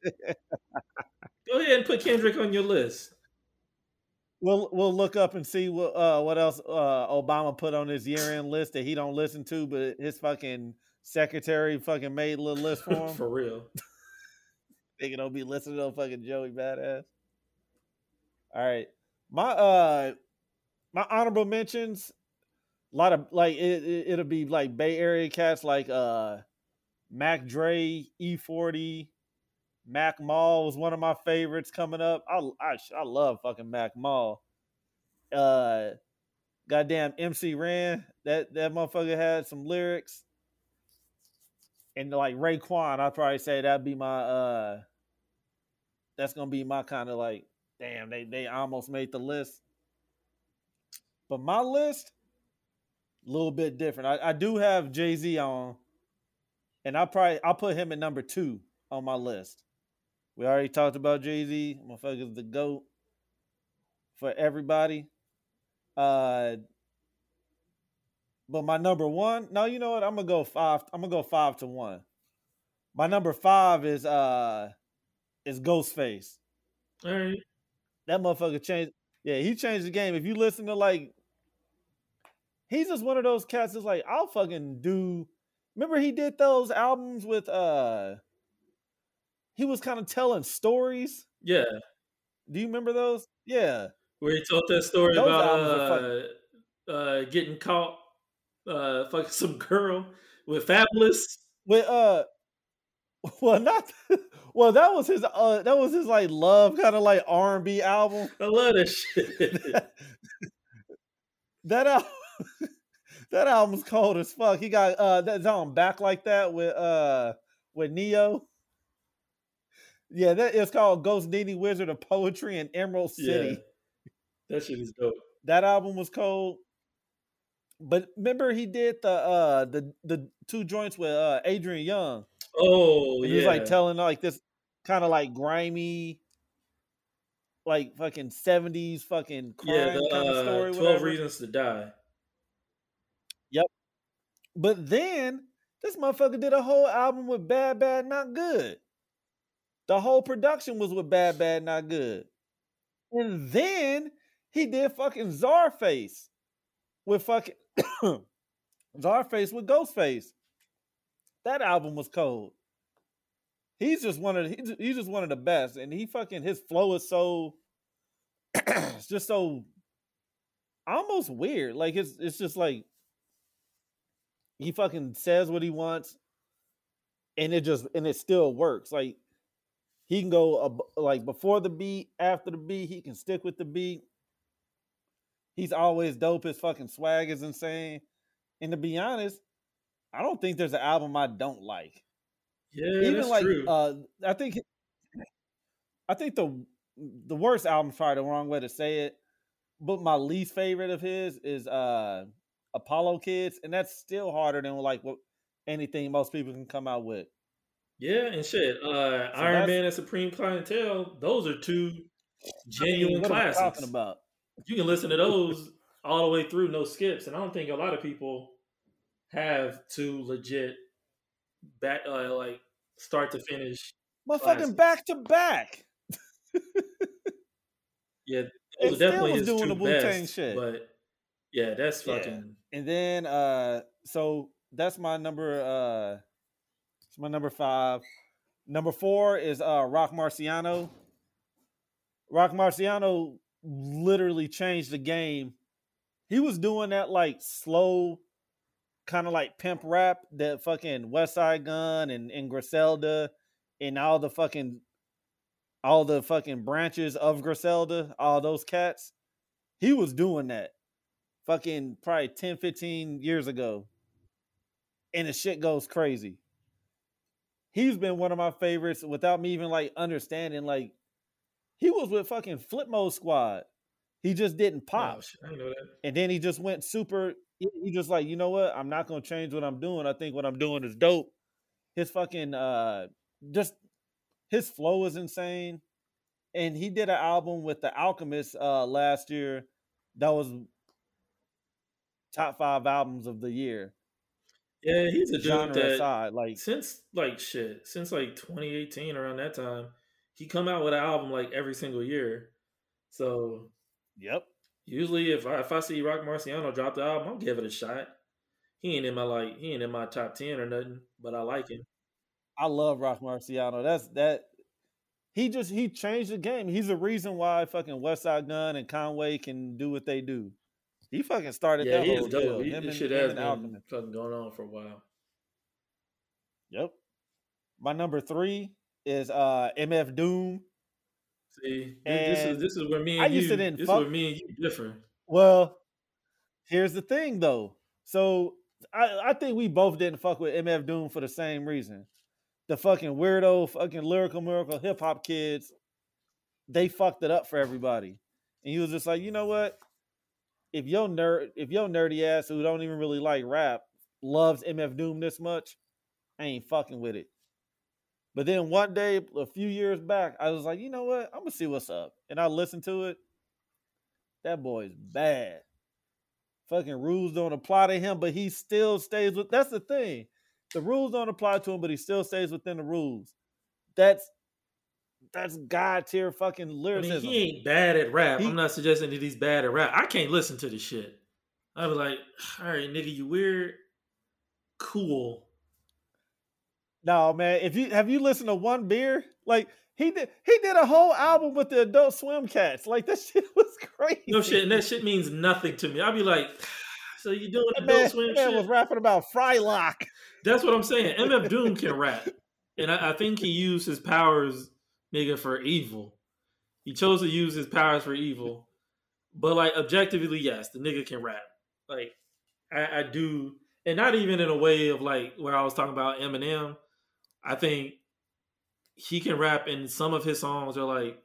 Go ahead and put Kendrick on your list. We'll we'll look up and see what uh what else uh Obama put on his year end list that he don't listen to, but his fucking secretary fucking made a little list for (laughs) him. For real. Nigga don't be listening to no fucking Joey Badass. All right, my uh my honorable mentions. A lot of like it, it it'll be like Bay Area cats like uh Mac Dre, E40, Mac Mall was one of my favorites coming up. I I, I love fucking Mac Mall. Uh, goddamn MC Ren that that motherfucker had some lyrics. And like Raekwon, I'd probably say that'd be my uh that's gonna be my kind of like damn they they almost made the list. But my list, a little bit different. I, I do have Jay Z on, and I probably I'll put him at number two on my list. We already talked about Jay Z, motherfuckers the goat for everybody. Uh, but my number one, no, you know what? I'm gonna go five. I'm gonna go five to one. My number five is uh is Ghostface. All right. That motherfucker changed. Yeah, he changed the game. If you listen to like, he's just one of those cats. That's like, I'll fucking do. Remember he did those albums with uh. He was kind of telling stories. Yeah. Do you remember those? Yeah. Where he told that story Those about uh, uh, getting caught uh, fucking some girl with Fabolous. With uh, (laughs) well, not (laughs) well. That was his. Uh, that was his like love kind of like R and B album. I love that shit. (laughs) That album, that album's cold as fuck. He got uh that song back like that with uh with Ne-Yo. Yeah, that is called Ghostdini Wizard of Poetry in Emerald City. Yeah. That shit is dope. That album was cold. But remember he did the uh the the two joints with uh Adrian Younge. Oh, And yeah. he was like telling like this kind of like grimy like fucking 70s fucking crime yeah, the kind of uh, story 12 whatever. Reasons to Die. But then this motherfucker did a whole album with Bad Bad Not Good. The whole production was with Bad Bad Not Good. And then he did fucking Czarface with fucking (coughs) Czarface with Ghostface. That album was cold. He's just one of the, he's just one of the best, and he fucking his flow is so (coughs) it's just so almost weird. Like it's it's just like he fucking says what he wants, and it just and it still works. Like he can go ab- like before the beat, after the beat, he can stick with the beat. He's always dope. His fucking swag is insane. And to be honest, I don't think there's an album I don't like. Yeah, Even like true. uh I think I think the the worst album probably the wrong way to say it, but my least favorite of his is uh Apollo Kids, and that's still harder than like what anything most people can come out with. Yeah, and shit, uh so Iron Man and Supreme Clientele, those are two genuine I mean, classics. talking about? You can listen to those all the way through, no skips, and I don't think a lot of people have two legit back uh, like start to finish. Motherfucking back to back. (laughs) Yeah, it was definitely his doing the Wu Tang shit. But yeah, that's fucking. And then uh so that's my number uh it's my number five. Number four is uh Roc Marciano. Roc Marciano literally changed the game. He was doing that like slow, kind of like pimp rap that fucking Westside Gunn and, and Griselda and all the fucking all the fucking branches of Griselda, all those cats. He was doing that fucking probably 10, 15 years ago. And the shit goes crazy. He's been one of my favorites without me even like understanding. Like, he was with fucking Flip Mode Squad. He just didn't pop. Oh, and then he just went super. He just like, you know what? I'm not gonna change what I'm doing. I think what I'm doing is dope. His fucking uh just his flow is insane. And he did an album with the Alchemist uh last year that was top five albums of the year. Yeah, he's a dude that aside, like since like shit, since like 2018 around that time, he come out with an album like every single year. So, yep. Usually, if I if I see Roc Marciano drop the album, I'll give it a shot. He ain't in my like he ain't in my top ten or nothing, but I like him. I love Roc Marciano. That's that. He just he changed the game. He's the reason why fucking Westside Gunn and Conway can do what they do. He fucking started yeah, that he whole is dope. deal. He, him this and, shit has and been Alchemist. fucking going on for a while. Yep. My number three is uh MF Doom. See, this is this is where me and I used you, to this fuck, is where me and you differ. Well, here's the thing though. So I, I think we both didn't fuck with MF Doom for the same reason. The fucking weirdo, fucking lyrical miracle hip hop kids, they fucked it up for everybody. And he was just like, you know what? If your nerd, if your nerdy ass who don't even really like rap loves MF Doom this much, I ain't fucking with it. But then one day, a few years back, I was like, you know what? I'm gonna see what's up. And I listened to it. That boy's bad. Fucking rules don't apply to him, but he still stays with that's the thing. The rules don't apply to him, but he still stays within the rules. That's that's god tier fucking lyricism. I mean, he ain't bad at rap. He, I'm not suggesting that he's bad at rap. I can't listen to this shit. I was like, all right, nigga, you weird. Cool. No, man. If you have you listened to one beer, like he did, he did a whole album with the Adult Swim cats. Like that (laughs) shit was crazy. No shit, and that shit means nothing to me. I'd be like, (sighs) so you doing Adult man, Swim man shit? was rapping about Frylock. That's what I'm saying. MF Doom can (laughs) rap, and I, I think he used his powers, nigga, for evil. He chose to use his powers for evil, but like objectively, yes, the nigga can rap. Like I, I do, and not even in a way of like where I was talking about Eminem I think he can rap, and some of his songs are like,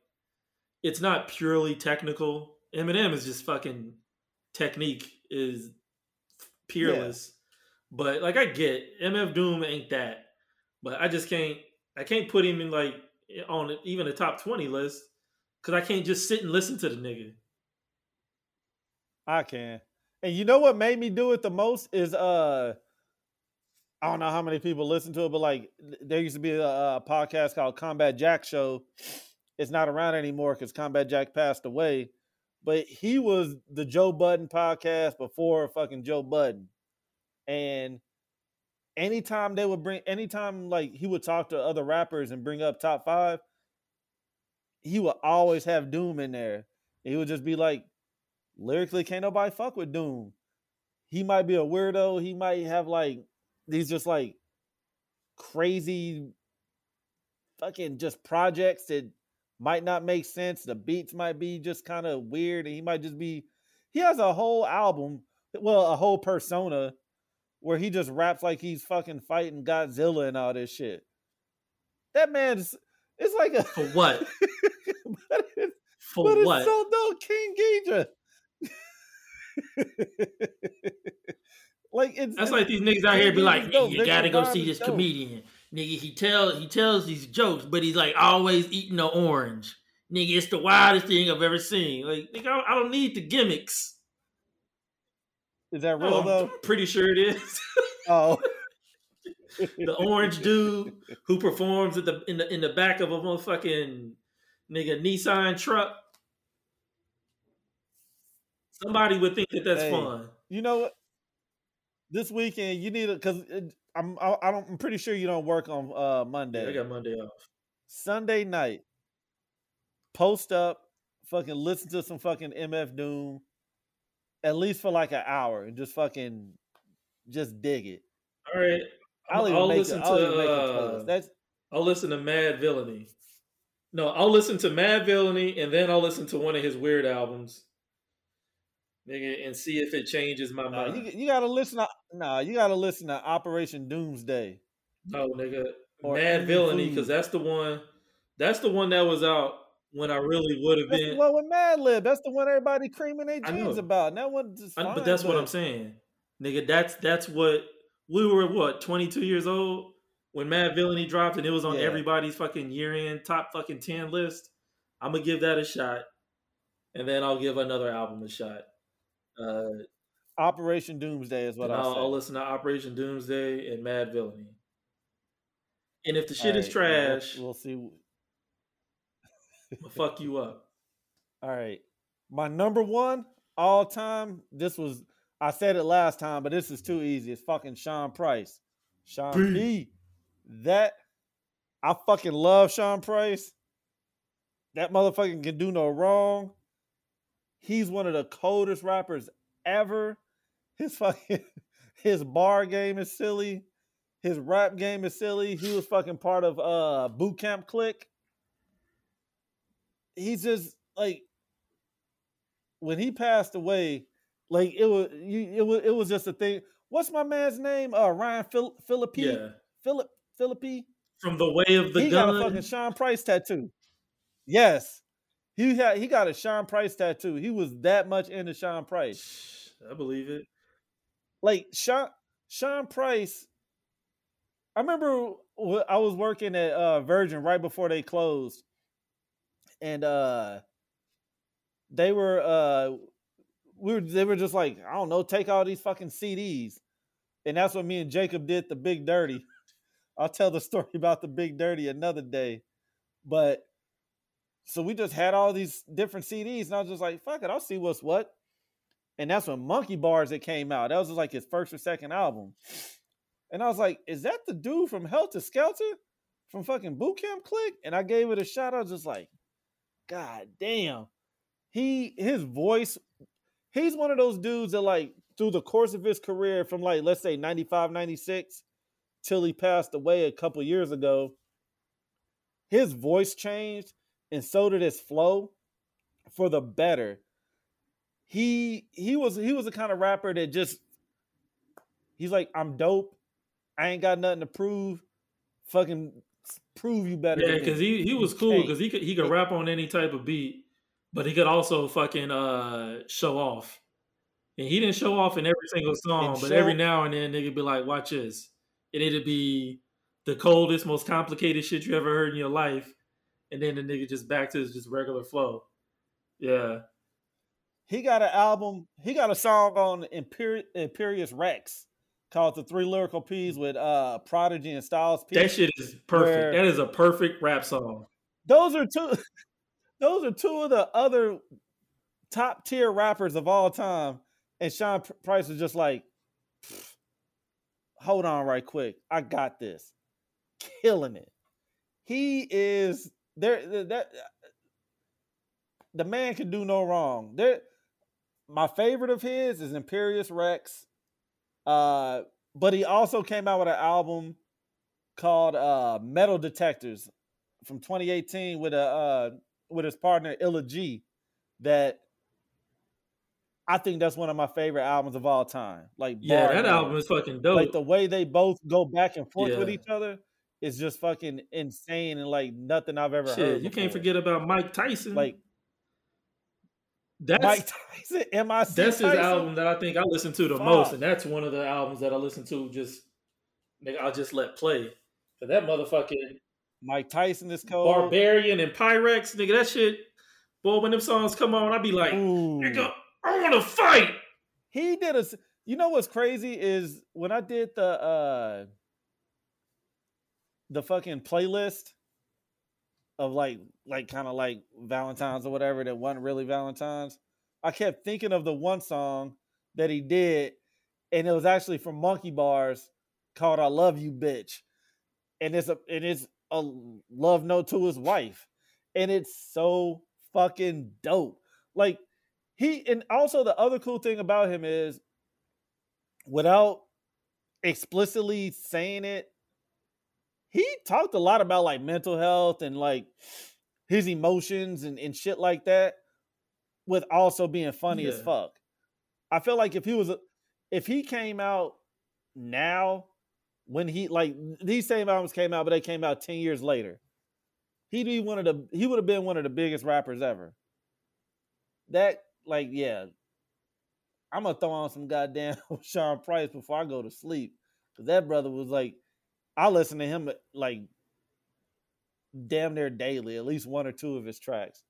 it's not purely technical. Eminem is just fucking technique is peerless. Yeah. But like I get MF Doom ain't that, but I just can't. I can't put him in like on even a top twenty list because I can't just sit and listen to the nigga. I can, and you know what made me do it the most is uh I don't know how many people listen to it, but like there used to be a, a podcast called Combat Jack Show. It's not around anymore because Combat Jack passed away. But he was the Joe Budden podcast before fucking Joe Budden. And anytime they would bring anytime like he would talk to other rappers and bring up top five, he would always have Doom in there. He would just be like, lyrically, can't nobody fuck with Doom. He might be a weirdo. He might have like these just like crazy fucking just projects that might not make sense. The beats might be just kind of weird, and he might just be. He has a whole album, well, a whole persona where he just raps like he's fucking fighting Godzilla and all this shit. That man's it's like a for what? (laughs) but it's, For but what? it's so dope, King Geedorah. (laughs) like it's That's like these niggas out here be like, dope. "Nigga, you gotta go see this dope. comedian. Nigga, he tell he tells these jokes, but he's like always eating the orange. Nigga, it's the wildest thing I've ever seen. Like, nigga, I don't need the gimmicks. Is that real No, though? I'm pretty sure it is. (laughs) Oh, the orange dude who performs at the in the in the back of a motherfucking nigga Nissan truck. Somebody would think that that's Hey. fun. You know what? This weekend you need to because I'm I, I don't I'm pretty sure you don't work on uh Monday. Yeah, I got Monday off. Sunday night, post up, fucking listen to some fucking MF Doom, at least for like an hour, and just fucking just dig it. All right, I'll I'll, listen it, I'll to uh. That's I'll listen to Madvillainy. No, I'll listen to Madvillainy and then I'll listen to one of his weird albums. Nigga, and see if it changes my nah, mind. you, you gotta listen to nah, you gotta listen to Operation Doomsday. no, nigga. Or Madvillainy, because that's the one that's the one that was out when I really would have That's the been one with Madlib. That's the one everybody creaming their jeans about. And that one just fine, but that's what I'm saying. Nigga, that's that's what we were what, 22 years old when Madvillainy dropped and it was on Yeah. everybody's fucking year-end top fucking 10 list. I'm gonna give that a shot. And then I'll give another album a shot. Uh Operation Doomsday is what I'll. I'll listen to Operation Doomsday and Madvillainy. And if the shit is trash, We'll, we'll see. I'll fuck you up. All right. My number one all time, this was I said it last time, but this is too easy. It's fucking Sean Price. Sean P. P. That I fucking love Sean Price. That motherfucker can do no wrong. He's one of the coldest rappers ever. His fucking (laughs) his bar game is silly. His rap game is silly. He was fucking part of uh boot camp click. He's just like when he passed away, like it was you it was it was just a thing. What's my man's name? Uh Ryan Phil Phillippe? Yeah. Philip Phillippe? From the way of the he gun. got a fucking Sean Price tattoo. Yes. He had he got a Sean Price tattoo. He was that much into Sean Price. I believe it. Like Sean Sean Price. I remember I was working at uh, Virgin right before they closed, and uh, they were uh, we were they were just like I don't know, take all these fucking CDs, and that's what me and Jacob did. The Big Dirty. (laughs) I'll tell the story (laughs) about the Big Dirty another day, but so we just had all these different CDs, and I was just like, fuck it, I'll see what's what. And that's when Monkey Bars it came out. That was like his first or second album. And I was like, is that the dude from Heltah Skeltah? From fucking Boot Camp Click? And I gave it a shot. I was just like, God damn. He his voice, he's one of those dudes that like through the course of his career from like let's say 95, 96 till he passed away a couple years ago, his voice changed and so did his flow for the better. He he was he was the kind of rapper that just he's like, I'm dope. I ain't got nothing to prove. Fucking prove you better. Yeah, because he, he was cool because he could he could rap on any type of beat, but he could also fucking uh show off. And he didn't show off in every single song, And but show- every now and then nigga be like, watch this. And it'd be the coldest, most complicated shit you ever heard in your life. And then the nigga just back to his just regular flow. Yeah. he got an album. He got a song on Imperi- Imperius Rex called the Three Lyrical P's with uh Prodigy and Styles P. That shit is perfect. that is a perfect rap song. Those are two. (laughs) Those are two of the other top tier rappers of all time, and Sean Price was just like, "Hold on, right quick, I got this." Killing it. He is there. That the man can do no wrong. There, my favorite of his is Imperius Rex. Uh, but he also came out with an album called uh Metal Detectors from 2018 with a uh with his partner Illa Ghee that I think that's one of my favorite albums of all time. Like Yeah, that album is fucking dope. like the way they both go back and forth with each other is just fucking insane and like nothing I've ever Shit, heard. you can't forget about Mic Tyson. like that's Mic Tyson, MIC that's his album that I think I listen to the most, and that's one of the albums that I listen to. Just nigga, I'll just let play. But that motherfucking Mic Tyson is cold. Barbarian and Pyrex, nigga, that shit. Boy, when them songs come on, I be like, Ooh. nigga, I want to fight. He did a. You know what's crazy is when I did the uh the fucking playlist of like like kind of like Valentine's or whatever that wasn't really Valentine's. I kept thinking of the one song that he did, and it was actually from Monkey Bars called "I Love You, Bitch," and it's a and it is a love note to his wife, and it's so fucking dope. Like he and also the other cool thing about him is without explicitly saying it he talked a lot about like mental health and like his emotions and, and shit like that with also being funny as fuck. I feel like if he was if he came out now when he like these same albums came out but they came out 10 years later he'd be one of the he would have been one of the biggest rappers ever. That like yeah i'm gonna throw on some goddamn (laughs) sean price before i go to sleep because that brother was like i listen to him like damn near daily at least one or two of his tracks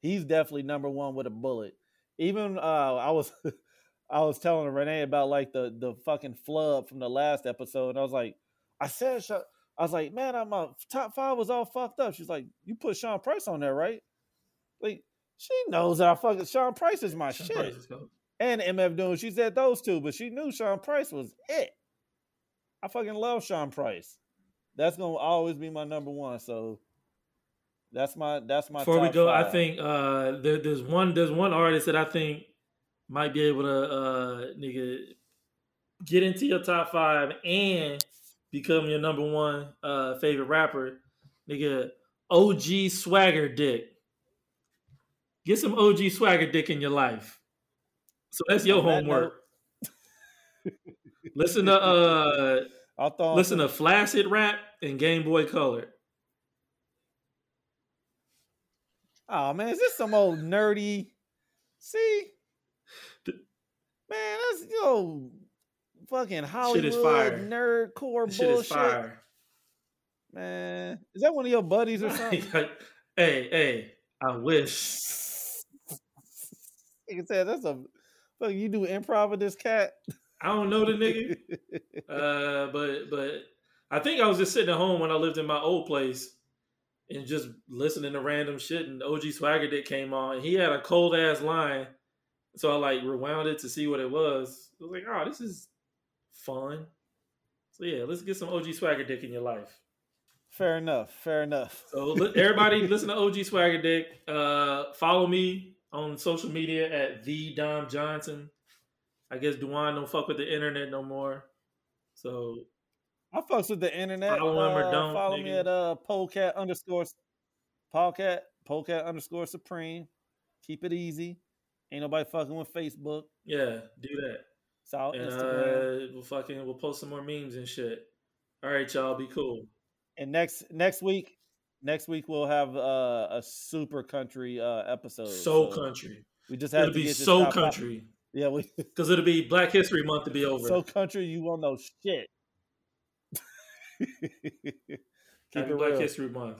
he's definitely number one with a bullet even uh i was (laughs) i was telling renee about like the the fucking flub from the last episode and i was like i said i was like man i'm a top five was all fucked up she's like you put sean price on there right like she knows that I fucking Sean Price is my Sean shit. Is. And MF Doom, she said those two, but she knew Sean Price was it. I fucking love Sean Price. That's gonna always be my number one. So that's my that's my. Before we go, I think uh, there, there's one there's one artist that I think might be able to uh, nigga get into your top five and become your number one uh, favorite rapper, nigga. OG Swagger Dick. Get some OG Swagger Dick in your life. So that's your On that homework. listen to uh, Throw on listen to Flaccid Rap and Game Boy Color. Oh man, is this some old nerdy? See, man, that's yo fucking Hollywood Shit is fire. nerd core shit bullshit. is fire. Man, is that one of your buddies or (laughs) something? hey, hey, I wish. (laughs) Nigga said that's a fuck. You do improv with this cat? (laughs) I don't know the nigga, (laughs) uh, but but I think I was just sitting at home when I lived in my old place and just listening to random shit. And OG Swagger Dick came on, and he had a cold ass line, so I like rewound it to see what it was. I was like, oh, this is fun. So yeah, let's get some OG Swagger Dick in your life. fair enough. Fair enough. So everybody, (laughs) listen to OG Swagger Dick. Uh, follow me on social media at the Dom Johnson. I guess Duane don't fuck with the internet no more. So I fucks with the internet. Follow him or Uh, don't, follow me at uh polecat underscore polecat polecat underscore supreme. Keep it easy. Ain't nobody fucking with Facebook. yeah, do that. It's all And Instagram. uh, we'll fucking we'll post some more memes and shit. All right, y'all, be cool. and next next week, next week we'll have uh, a super country uh episode. So country. We just have It'll to be get so country Yeah, we (laughs) because it'll be Black History Month to be (laughs) over. so country. You won't know shit. (laughs) Keep Happy Black real. History Month.